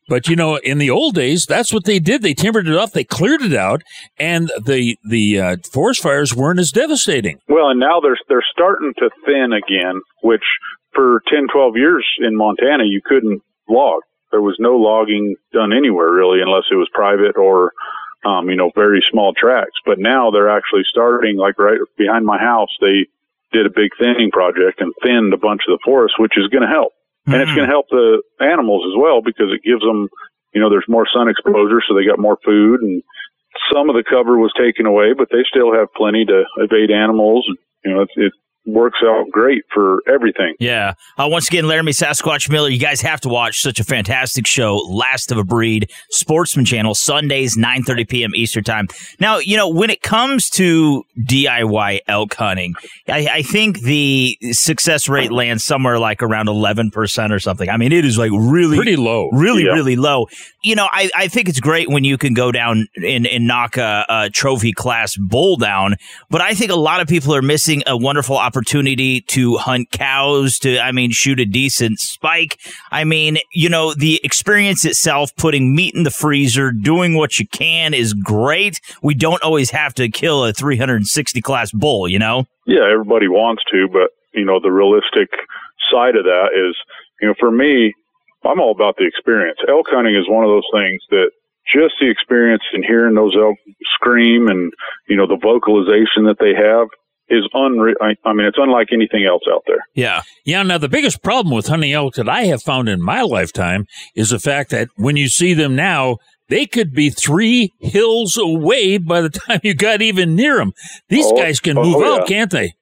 S4: But you know, in the old days, that's what they did. They timbered it off, they cleared it out, and the the uh, forest fires weren't as devastating.
S15: Well, and now they're they're starting to thin again, which for 10, 12 years in Montana you couldn't log. There was no logging done anywhere really, unless it was private or um, you know very small tracts. But now they're actually starting, like right behind my house, they did a big thinning project and thinned a bunch of the forest, which is going to help, and it's hmm. going to help the animals as well because it gives them, you know, there's more sun exposure, so they got more food and some of the cover was taken away, but they still have plenty to evade animals. You know, it's, it works out great for everything.
S7: Yeah. Uh, once again, Laramie Sasquatch Miller, you guys have to watch such a fantastic show, Last of a Breed, Sportsman Channel, Sundays, 9.30 p.m. Eastern Time. Now, you know, when it comes to DIY elk hunting, I, I think the success rate lands somewhere like around 11% or something. I mean, it is like really
S4: Pretty low.
S7: Really,
S4: Yeah.
S7: really low. You know, I, I think it's great when you can go down and, and knock a, a trophy class bull down, but I think a lot of people are missing a wonderful opportunity to hunt cows, to, I mean, shoot a decent spike. I mean, you know, the experience itself, putting meat in the freezer, doing what you can is great. We don't always have to kill a 360 class bull, you know?
S15: Yeah, everybody wants to, but you know, the realistic side of that is, you know, for me, I'm all about the experience. Elk hunting is one of those things that just the experience and hearing those elk scream and, you know, the vocalization that they have is unreal. I, I mean, it's unlike anything else out there.
S7: Yeah.
S4: Yeah. Now, the biggest problem with hunting elk that I have found in my lifetime is the fact that when you see them now, they could be three hills away by the time you got even near them. These
S15: Oh,
S4: guys can
S15: oh,
S4: move
S15: yeah.
S4: out, can't they?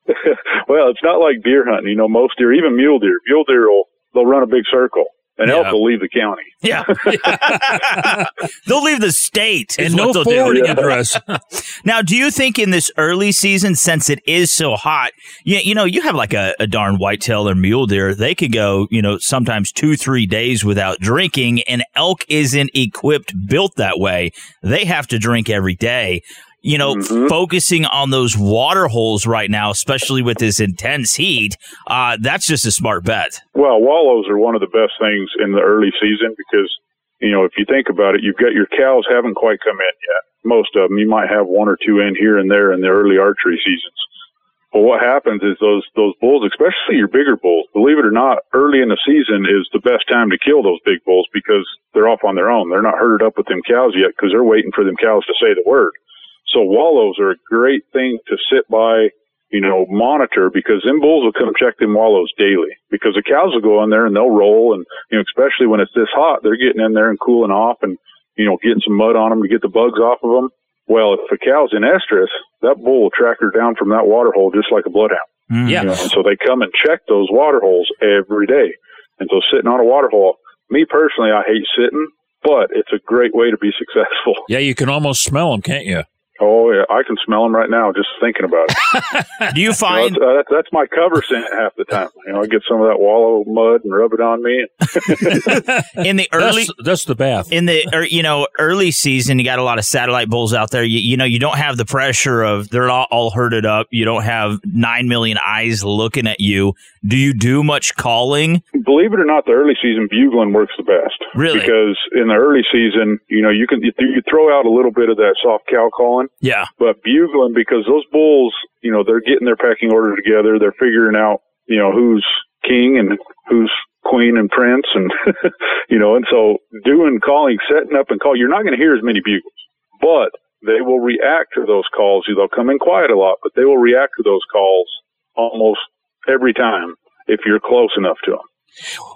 S15: well, it's not like deer hunting. You know, most deer, even mule deer, mule deer will, they'll run a big circle. An elk
S7: Yeah.
S15: will leave the county.
S7: Yeah. They'll leave the state.
S4: And no
S7: what they'll do.
S4: forwarding address.
S7: Now, do you think in this early season, since it is so hot, you, you know, you have like a, a darn whitetail or mule deer, they could go, you know, sometimes two, three days without drinking, and elk isn't equipped, built that way. They have to drink every day. You know,
S15: Mm-hmm.
S7: focusing on those water holes right now, especially with this intense heat, uh, that's just a smart bet.
S15: Well, wallows are one of the best things in the early season because, you know, if you think about it, you've got your cows haven't quite come in yet. Most of them, you might have one or two in here and there in the early archery seasons. But what happens is those, those bulls, especially your bigger bulls, believe it or not, early in the season is the best time to kill those big bulls because they're off on their own. They're not herded up with them cows yet because they're waiting for them cows to say the word. So wallows are a great thing to sit by you know, monitor because them bulls will come check them wallows daily because the cows will go in there and they'll roll and, you know, especially when it's this hot, they're getting in there and cooling off and, you know, getting some mud on them to get the bugs off of them. Well, if a cow's in estrus, that bull will track her down from that water hole just like a bloodhound.
S4: Mm. Yeah.
S15: You know, and so they come and check those water holes every day. And so sitting on a water hole, me personally, I hate sitting, but it's a great way to be successful.
S4: Yeah, you can almost smell them, can't you?
S15: Oh yeah, I can smell them right now just thinking about it.
S7: Do you find
S15: you know, that's, uh, that's my cover scent half the time? You know, I get some of that wallow mud and rub it on me.
S7: in the early
S4: That's, that's the bath.
S7: in the er, you know early season you got a lot of satellite bulls out there you, you know you don't have the pressure of they're all, all herded up you don't have 9 million eyes looking at you do you do much calling
S15: Believe it or not, the early season bugling works the best.
S7: Really?
S15: Because in the early season, you know, you can you, you throw out a little bit of that soft cow calling,
S7: yeah
S15: but bugling because those bulls, you know, they're getting their pecking order together. They're figuring out, you know, who's king and who's queen and prince, and you know, and so doing calling, setting up and call. You're not going to hear as many bugles, but they will react to those calls. You they'll come in quiet a lot, but they will react to those calls almost every time if you're close enough to them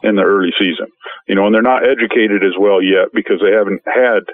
S15: in the early season. You know, and they're not educated as well yet because they haven't had,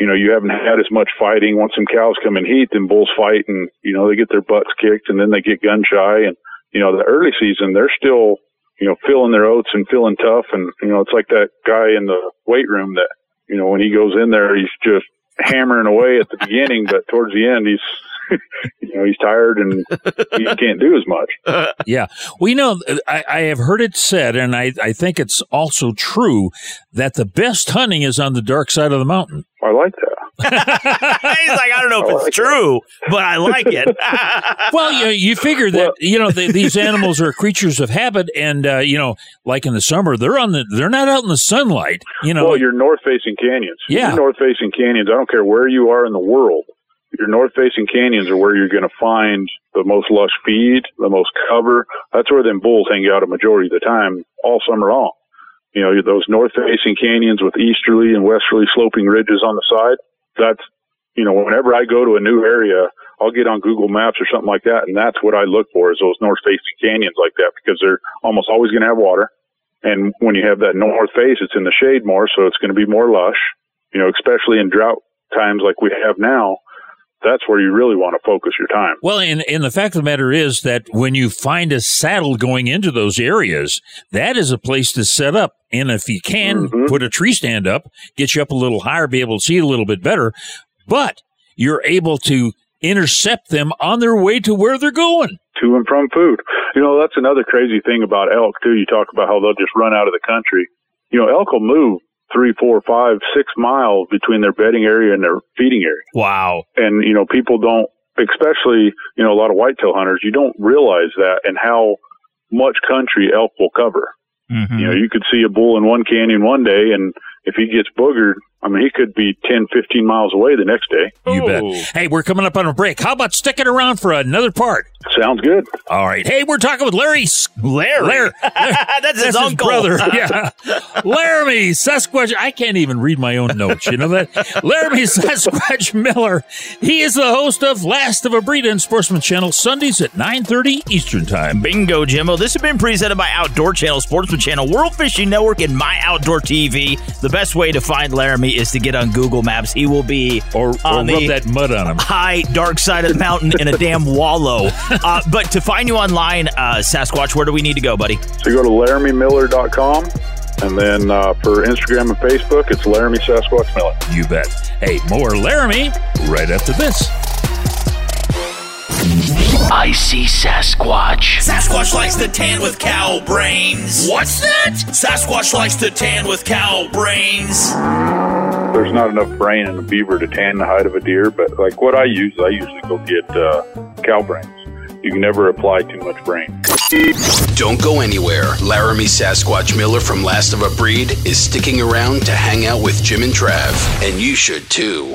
S15: you know, you haven't had as much fighting. Once some cows come in heat, then bulls fight and, you know, they get their butts kicked and then they get gun shy. And, you know, the early season, they're still, you know, feeling their oats and feeling tough. And, you know, it's like that guy in the weight room that, you know, when he goes in there, he's just hammering away at the beginning, but towards the end, he's, you know, he's tired and he can't do as much.
S4: yeah. We know, I, I have heard it said, and I, I think it's also true, that the best hunting is on the dark side of the mountain.
S15: I like that.
S7: he's like i don't know if it's true but i like it
S4: well, you, you figure that you know the, these animals are creatures of habit, and uh, you know, like in the summer, they're on the they're not out in the sunlight. You know,
S15: well, you're north facing canyons.
S4: Yeah.
S15: North facing canyons, I don't care where you are in the world, your north facing canyons are where you're going to find the most lush feed, the most cover. That's where them bulls hang out a majority of the time all summer long. You know, those north facing canyons with easterly and westerly sloping ridges on the side. That's, you know, whenever I go to a new area, I'll get on Google Maps or something like that, and that's what I look for is those north facing canyons like that because they're almost always going to have water. And when you have that north face, it's in the shade more, so it's going to be more lush. You know, especially in drought times like we have now, that's where you really want to focus your time.
S4: Well, and, and the fact of the matter is that when you find a saddle going into those areas, that is a place to set up. And if you can
S15: Mm-hmm.
S4: put a tree stand up, get you up a little higher, be able to see a little bit better, but you're able to intercept them on their way to where they're going.
S15: To and from food. You know, that's another crazy thing about elk too. You talk about how they'll just run out of the country. You know, elk will move three, four, five, six miles between their bedding area and their feeding area.
S7: wow.
S15: And you know people don't especially you know a lot of whitetail hunters you don't realize that and how much country elk will cover. Mm-hmm. You know you could see a bull in one canyon one day and if he gets boogered i mean he could be 10 15 miles away the next day
S4: You bet. Hey, we're coming up on a break. How about sticking around for another part?
S15: sounds good
S4: All right. Hey, we're talking with Larry. S-
S7: Larry.
S4: Larry.
S7: That's his uncle.
S4: brother. Yeah. Laramie Sasquatch. I can't even read my own notes. You know that? Laramie Sasquatch Miller. He is the host of Last of a Breed on Sportsman Channel Sundays at 9.30 Eastern Time.
S7: Bingo, Jimbo. This has been presented by Outdoor Channel, Sportsman Channel, World Fishing Network, and My Outdoor TV. The best way to find Laramie is to get on Google Maps. He will be
S4: Or, or
S7: on
S4: rub
S7: the
S4: that mud on him.
S7: high, dark side of the mountain in a damn wallow. Uh, but to find you online, uh, Sasquatch, where do we need to go, buddy?
S15: so you go to laramie.miller.com and then uh, for instagram and facebook it's laramie sasquatch miller
S4: You bet. Hey, more Laramie right after this.
S1: I see Sasquatch.
S13: Sasquatch likes to tan with cow brains. What's that? Sasquatch likes to tan with cow brains.
S15: there's not enough brain in a beaver to tan the hide of a deer but like what i use i usually go get uh, cow brains you can never apply too much brain
S1: Don't go anywhere. Laramie Sasquatch Miller from Last of a Breed is sticking around to hang out with Jim and Trav, and you should too.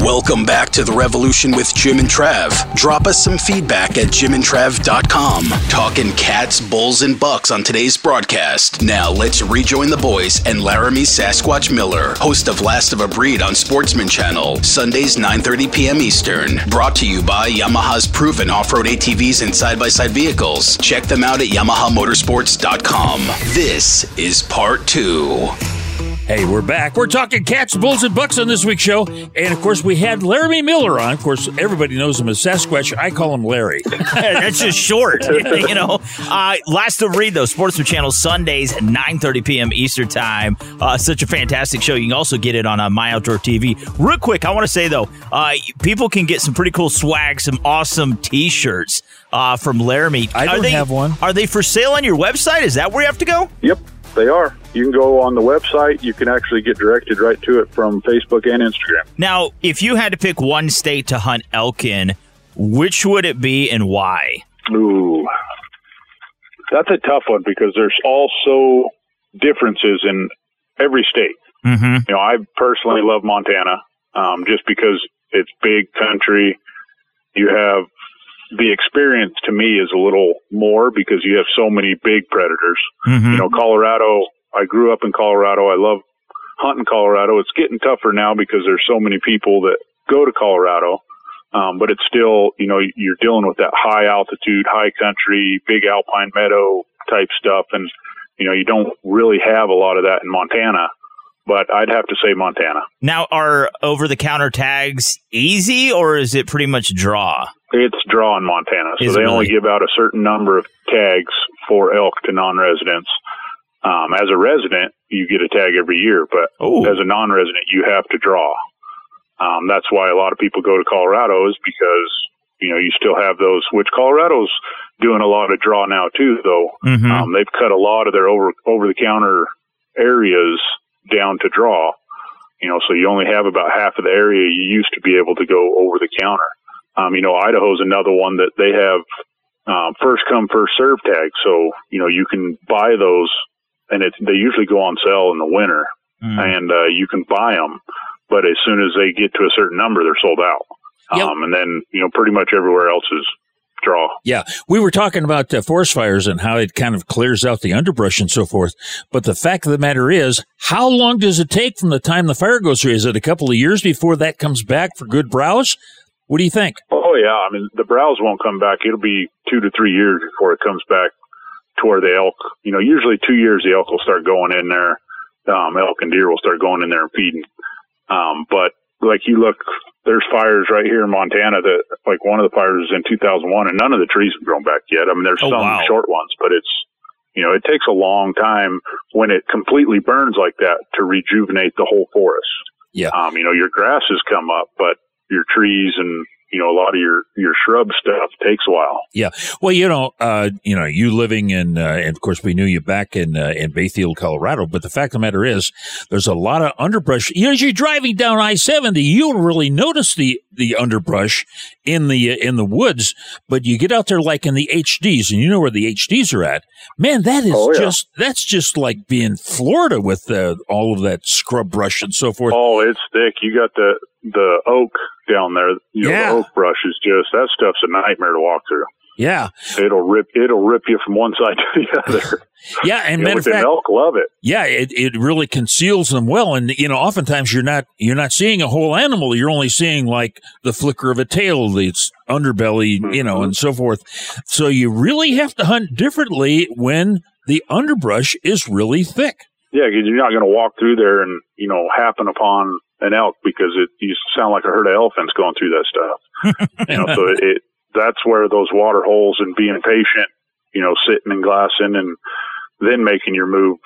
S1: Welcome back to the Revolution with Jim and Trav. Drop us some feedback at jimandtrav.com. Talking cats, bulls, and bucks on today's broadcast. Now let's rejoin the boys and Laramie Sasquatch Miller, host of Last of a Breed on Sportsman Channel, Sundays 9:30 p.m. Eastern. Brought to you by Yamaha's proven off-road ATVs and side-by-side vehicles. Check them out at yamahamotorsports.com. This is part two.
S4: Hey, we're back. We're talking cats, bulls, and bucks on this week's show. And of course, we had Laramie Miller on. Of course, everybody knows him as Sasquatch. I call him Larry.
S7: That's just short, you know. Uh, last to read though, Sportsman Channel Sundays at 9:30 p.m. Eastern Time. Uh, such a fantastic show. You can also get it on uh, My Outdoor TV. Real quick, I want to say though, uh, people can get some pretty cool swag, some awesome T-shirts uh, from Laramie.
S4: I don't
S7: are they,
S4: have one.
S7: Are they for sale on your website? Is that where you have to go?
S15: Yep, they are. You can go on the website. You can actually get directed right to it from Facebook and Instagram.
S7: Now, if you had to pick one state to hunt elk in, which would it be and why?
S15: Ooh, that's a tough one because there's also differences in every state.
S7: Mm-hmm.
S15: You know, I personally love Montana um, just because it's big country. You have the experience to me is a little more because you have so many big predators.
S7: Mhm.
S15: You know, Colorado. I grew up in Colorado. I love hunting Colorado. It's getting tougher now because there's so many people that go to Colorado. Um, but it's still, you know, you're dealing with that high altitude, high country, big alpine meadow type stuff. And, you know, you don't really have a lot of that in Montana, but I'd have to say Montana.
S7: Now, are over the counter tags easy or is it pretty much draw?
S15: It's draw in Montana, so
S7: Is
S15: they only give out a certain number of tags for elk to non-residents. Um, as a resident, you get a tag every year, but as a non-resident, you have to draw. Um, that's why a lot of people go to Colorado is because you know you still have those. Which Colorado's doing a lot of draw now too, though.
S7: Mhm.
S15: Um, they've cut a lot of their over over the counter areas down to draw. You know, so you only have about half of the area you used to be able to go over the counter. Um, you know, Idaho's another one that they have um, first come first serve tags. So you know you can buy those, and it's they usually go on sale in the winter, and uh, you can buy them. But as soon as they get to a certain number, they're sold out. Um, and then you know pretty much everywhere else is draw.
S4: Yeah, we were talking about uh, forest fires and how it kind of clears out the underbrush and so forth. But the fact of the matter is, how long does it take from the time the fire goes through? Is it a couple of years before that comes back for good browse? What do you think?
S15: Oh yeah, I mean the browse won't come back. It'll be two to three years before it comes back to where the elk. You know, usually two years the elk will start going in there. Um, elk and deer will start going in there and feeding. Um, but like you look, there's fires right here in Montana that like one of the fires was in 2001 and none of the trees have grown back yet. I mean, there's
S7: Oh,
S15: some
S7: wow.
S15: short ones, but it's you know it takes a long time when it completely burns like that to rejuvenate the whole forest.
S4: Yeah.
S15: Um, you know, your grasses come up, but your trees and you know a lot of your your shrub stuff takes a while.
S4: Yeah. Well, you know, uh, you know, you living in, uh, and of course, we knew you back in uh, in Bayfield, Colorado. But the fact of the matter is, there's a lot of underbrush. You know, as you're driving down I seventy, you don't really notice the the underbrush in the uh, in the woods. But you get out there like in the HDs, and you know where the HDs are at. Man, that is
S15: Oh, yeah.
S4: just that's just like being Florida with uh, all of that scrub brush and so forth.
S15: Oh, it's thick. You got the the oak down there. You know,
S4: Yeah.
S15: the oak brush is just that stuff's a nightmare to walk through.
S4: Yeah.
S15: It'll rip it'll rip you from one side to the other.
S4: Yeah, and
S15: You
S4: matter of
S15: the
S4: fact,
S15: elk love it.
S4: yeah, it, it really conceals them well. And you know, oftentimes you're not you're not seeing a whole animal. You're only seeing like the flicker of a tail, its underbelly, you know, and mm-hmm. so forth. So you really have to hunt differently when the underbrush is really thick.
S15: Yeah, 'cause you're not going to walk through there and you know happen upon an elk because it you sound like a herd of elephants going through that stuff. you know, so it, it that's where those water holes and being patient, you know, sitting and glassing and then making your move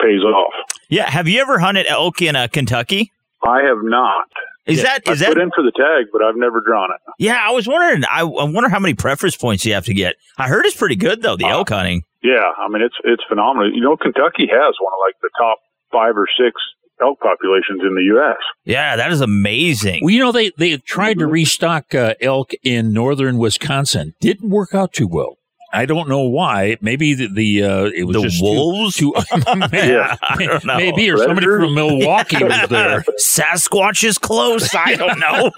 S15: pays off.
S7: Yeah. Have you ever hunted elk in uh, Kentucky?
S15: I have not.
S7: Is that
S15: I
S7: that
S15: put in for the tag, but I've never drawn it.
S7: Yeah, I was wondering. I, I wonder how many preference points you have to get. I heard it's pretty good though. The elk hunting.
S15: Yeah, I mean it's it's phenomenal. You know, Kentucky has one of like the top five or six elk populations in the U.S.
S7: Yeah, that is amazing.
S4: Well, you know, they they tried to restock uh, elk in northern Wisconsin. Didn't work out too well. I don't know why. Maybe the, the uh, it was
S7: The
S4: just
S7: wolves?
S4: Too,
S7: Yeah, I don't.
S4: Maybe or somebody from Milwaukee was there.
S7: Sasquatch is close. I don't know.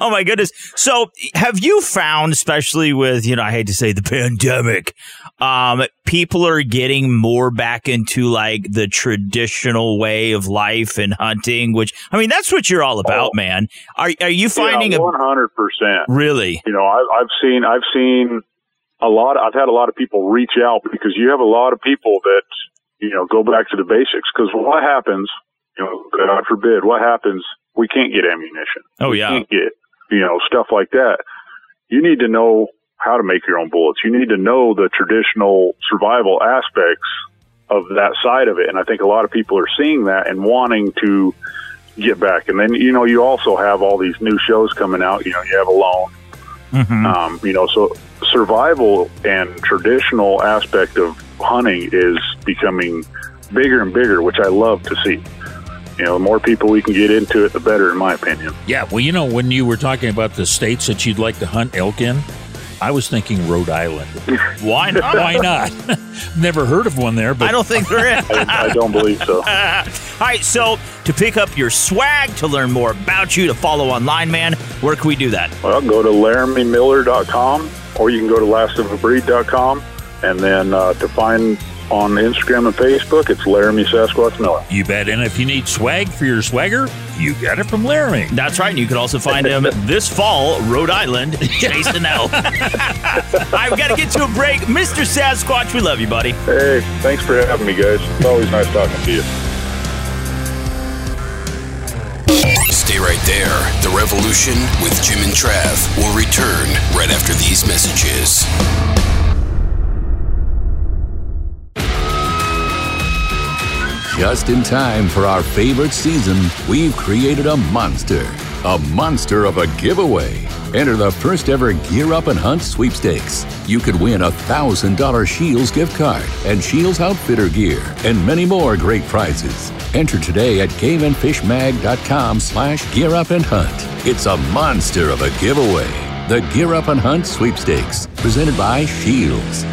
S7: oh my goodness. So, have you found, especially with you know, I hate to say the pandemic, um, people are getting more back into like the traditional way of life and hunting, which I mean, that's what you're all about, man. Are are you finding
S15: one hundred percent?
S7: really?
S15: You know, I, I've seen I've seen a lot. I've had a lot of people reach out because you have a lot of people that you know go back to the basics. Because what happens? You know, God forbid, what happens? We can't get ammunition.
S7: Oh
S15: We
S7: yeah.
S15: can't get you know stuff like that. You need to know how to make your own bullets. You need to know the traditional survival aspects of that side of it. And I think a lot of people are seeing that and wanting to get back. And then you know you also have all these new shows coming out. You know, you have Alone.
S7: Mm-hmm.
S15: Um, you know, so survival and traditional aspect of hunting is becoming bigger and bigger, which I love to see. You know, the more people we can get into it, the better, in my opinion.
S4: Yeah, well, you know, when you were talking about the states that you'd like to hunt elk in, I was thinking Rhode Island.
S7: Why not?
S4: Why not? Never heard of one there, but
S7: I don't think there is.
S15: I, I don't believe so.
S7: All right, so to pick up your swag, to learn more about you, to follow online, man, where can we do that?
S15: Well, go to LaramieMiller.com or you can go to lastofabreed.com. And then uh, to find on Instagram and Facebook, it's Laramie Sasquatch Miller.
S4: You bet. And if you need swag for your swagger, you get it from Laramie.
S7: That's right. And you can also find him this fall, Rhode Island, chasing elk. I've got to get to a break. Mr. Sasquatch, we love you, buddy.
S15: Hey, thanks for having me, guys. It's always nice talking to you.
S19: Stay right there. The Revolution with Jim and Trav will return right after these messages.
S10: Just in time for our favorite season, we've created a monster. A monster of a giveaway. Enter the first ever Gear Up and Hunt sweepstakes. You could win a $1,000 Scheels gift card and Scheels Outfitter gear and many more great prizes. Enter today at gameandfishmag.com slash gear up and hunt. It's a monster of a giveaway. The Gear Up and Hunt sweepstakes, presented by Scheels.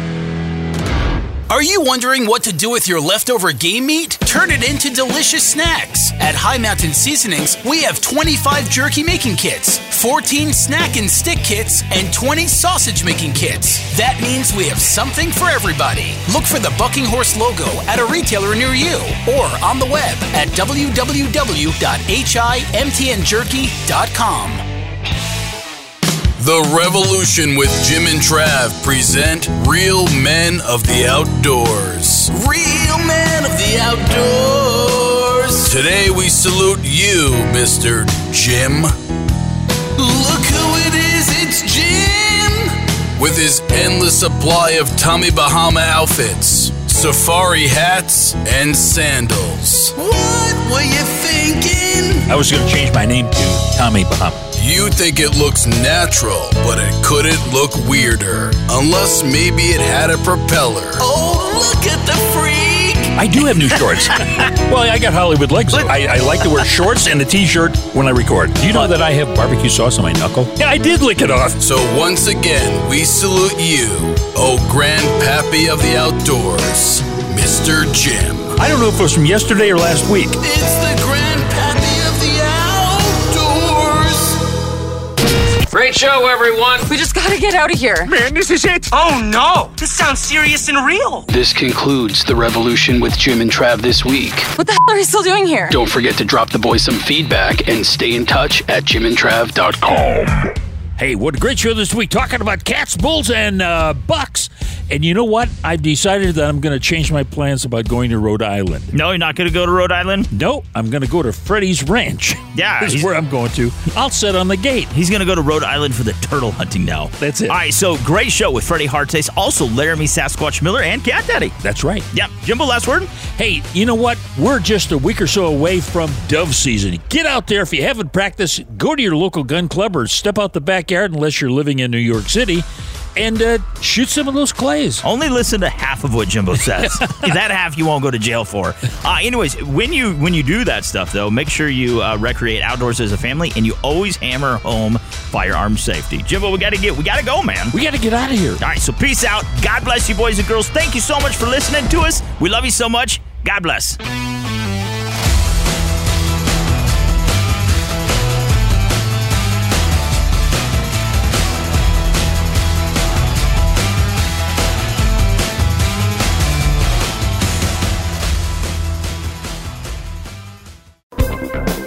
S1: Are you wondering what to do with your leftover game meat? Turn it into delicious snacks. At High Mountain Seasonings, we have 25 jerky making kits, 14 snack and stick kits, and 20 sausage making kits. That means we have something for everybody. Look for the Bucking Horse logo at a retailer near you or on the web at www.himtnjerky.com. The Revolution with Jim and Trav present Real Men of the Outdoors. Real Men of the Outdoors. Today we salute you, Mr. Jim. Look who it is, it's Jim! With his endless supply of Tommy Bahama outfits, safari hats, and sandals. What were you thinking?
S4: I was going to change my name to Tommy Bahama.
S1: You think it looks natural, but it couldn't look weirder. Unless maybe it had a propeller. Oh, look at the freak!
S4: I do have new shorts. well, I got Hollywood legs. I, I like to wear shorts and a t-shirt when I record. Do you know that I have barbecue sauce on my knuckle? Yeah, I did lick it off.
S1: So once again, we salute you, oh grandpappy of the outdoors, Mr. Jim.
S4: I don't know if it was from yesterday or last week.
S1: It's the
S20: Great show, everyone.
S21: We just gotta get out of here.
S20: Man, this is it. Oh no, this sounds serious and real.
S1: This concludes the revolution with Jim and Trav this week.
S21: What the hell are you still doing here?
S1: Don't forget to drop the boys some feedback and stay in touch at jimandtrav.com.
S4: Hey, what a great show this week talking about cats, bulls, and uh, bucks. And you know what? I've decided that I'm going to change my plans about going to Rhode Island.
S7: No, you're not going to go to Rhode Island?
S4: No, I'm going to go to Freddie's Ranch.
S7: Yeah.
S4: This is where I'm going to. I'll sit on the gate.
S7: He's going to go to Rhode Island for the turtle hunting now.
S4: That's it.
S7: All right, so great show with Freddie Hartice, also Laramie Sasquatch Miller, and Cat Daddy.
S4: That's right.
S7: Yep. Jimbo, last word?
S4: Hey, you know what? We're just a week or so away from dove season. Get out there. If you haven't practiced, go to your local gun club or step out the backyard unless you're living in New York City and uh, shoot some of those clays.
S7: Only listen to half of what Jimbo says. that half you won't go to jail for. Uh, anyways, when you when you do that stuff though, make sure you uh, recreate outdoors as a family, and you always hammer home firearm safety. Jimbo, we got to get we got to go, man.
S4: We got to get out of here.
S7: All right, so peace out. God bless you, boys and girls. Thank you so much for listening to us. We love you so much. God bless.